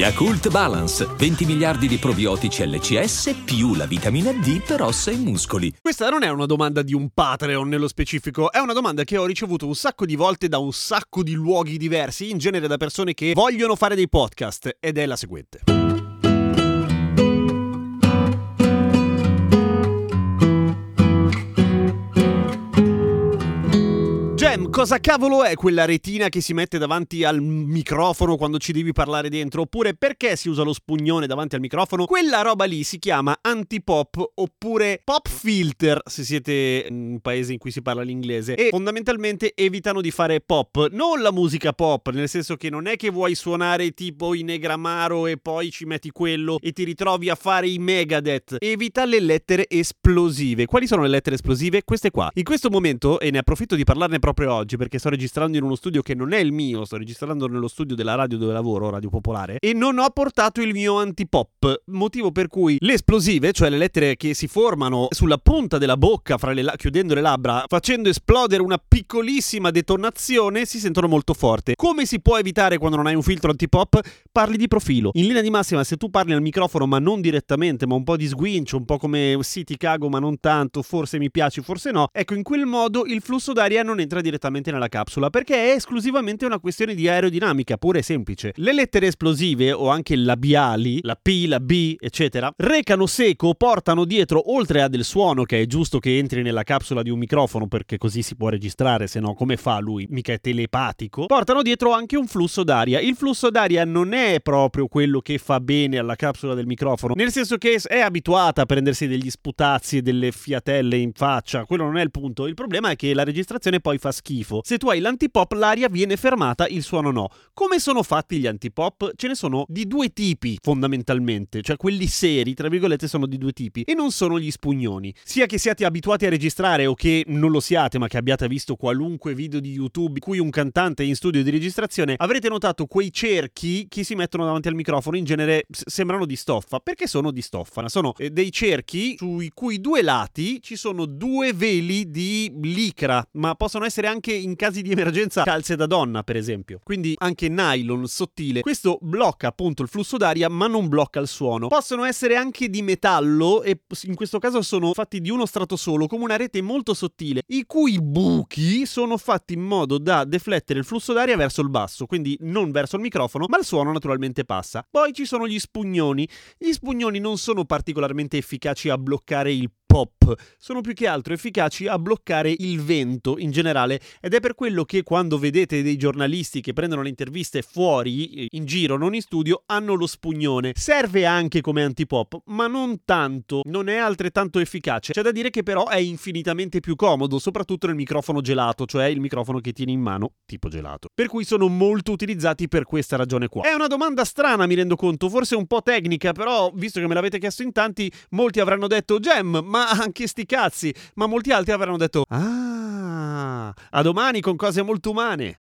Yakult Balance, 20 miliardi di probiotici LCS più la vitamina D per ossa e muscoli. Questa non è una domanda di un Patreon nello specifico, è una domanda che ho ricevuto un sacco di volte da un sacco di luoghi diversi, in genere da persone che vogliono fare dei podcast, ed è la seguente. Gem, cosa cavolo è quella retina che si mette davanti al microfono quando ci devi parlare dentro? Oppure perché si usa lo spugnone davanti al microfono? Quella roba lì si chiama anti-pop oppure pop filter se siete in un paese in cui si parla l'inglese e fondamentalmente evitano di fare pop, non la musica pop, nel senso che non è che vuoi suonare tipo i Negramaro e poi ci metti quello e ti ritrovi a fare i Megadeth. Evita le lettere esplosive. Quali sono le lettere esplosive? Queste qua. In questo momento, e ne approfitto di parlarne proprio proprio oggi perché sto registrando in uno studio che non è il mio, sto registrando nello studio della radio dove lavoro, Radio Popolare, e non ho portato il mio antipop, motivo per cui le esplosive, cioè le lettere che si formano sulla punta della bocca, le la- chiudendo le labbra, facendo esplodere una piccolissima detonazione, si sentono molto forte. Come si può evitare quando non hai un filtro antipop? Parli di profilo. In linea di massima, se tu parli al microfono, ma non direttamente, ma un po' di sguincio, un po' come sì, ti cago, ma non tanto, forse mi piaci, forse no, ecco, in quel modo il flusso d'aria non entra direttamente nella capsula perché è esclusivamente una questione di aerodinamica pura e semplice. Le lettere esplosive o anche labiali, la P, la B, eccetera, recano seco, portano dietro oltre a del suono che è giusto che entri nella capsula di un microfono perché così si può registrare, se no come fa lui? Mica è telepatico. Portano dietro anche un flusso d'aria. Il flusso d'aria non è proprio quello che fa bene alla capsula del microfono, nel senso che è abituata a prendersi degli sputazzi e delle fiatelle in faccia, quello non è il punto. Il problema è che la registrazione poi fa schifo. Se tu hai l'antipop, l'aria viene fermata, il suono no. Come sono fatti gli antipop? Ce ne sono di due tipi, fondamentalmente. Cioè, quelli seri, tra virgolette, sono di due tipi. E non sono gli spugnoni. Sia che siate abituati a registrare o che non lo siate, ma che abbiate visto qualunque video di YouTube in cui un cantante è in studio di registrazione, avrete notato quei cerchi che si mettono davanti al microfono. In genere s- sembrano di stoffa. Perché sono di stoffa? Sono eh, dei cerchi sui cui due lati ci sono due veli di licra, ma possono essere anche in casi di emergenza calze da donna, per esempio. Quindi anche nylon sottile. Questo blocca appunto il flusso d'aria, ma non blocca il suono. Possono essere anche di metallo e in questo caso sono fatti di uno strato solo, come una rete molto sottile, i cui buchi sono fatti in modo da deflettere il flusso d'aria verso il basso, quindi non verso il microfono, ma il suono naturalmente passa. Poi ci sono gli spugnoni. Gli spugnoni non sono particolarmente efficaci a bloccare il pop, sono più che altro efficaci a bloccare il vento in generale ed è per quello che quando vedete dei giornalisti che prendono le interviste fuori, in giro, non in studio, hanno lo spugnone. Serve anche come antipop, ma non tanto, non è altrettanto efficace. C'è da dire che però è infinitamente più comodo, soprattutto nel microfono gelato, cioè il microfono che tieni in mano, tipo gelato. Per cui sono molto utilizzati per questa ragione qua. È una domanda strana, mi rendo conto, forse un po' tecnica, però visto che me l'avete chiesto in tanti, molti avranno detto Gem, ma anche sti cazzi, ma molti altri avranno detto Ah, a domani con cose molto umane.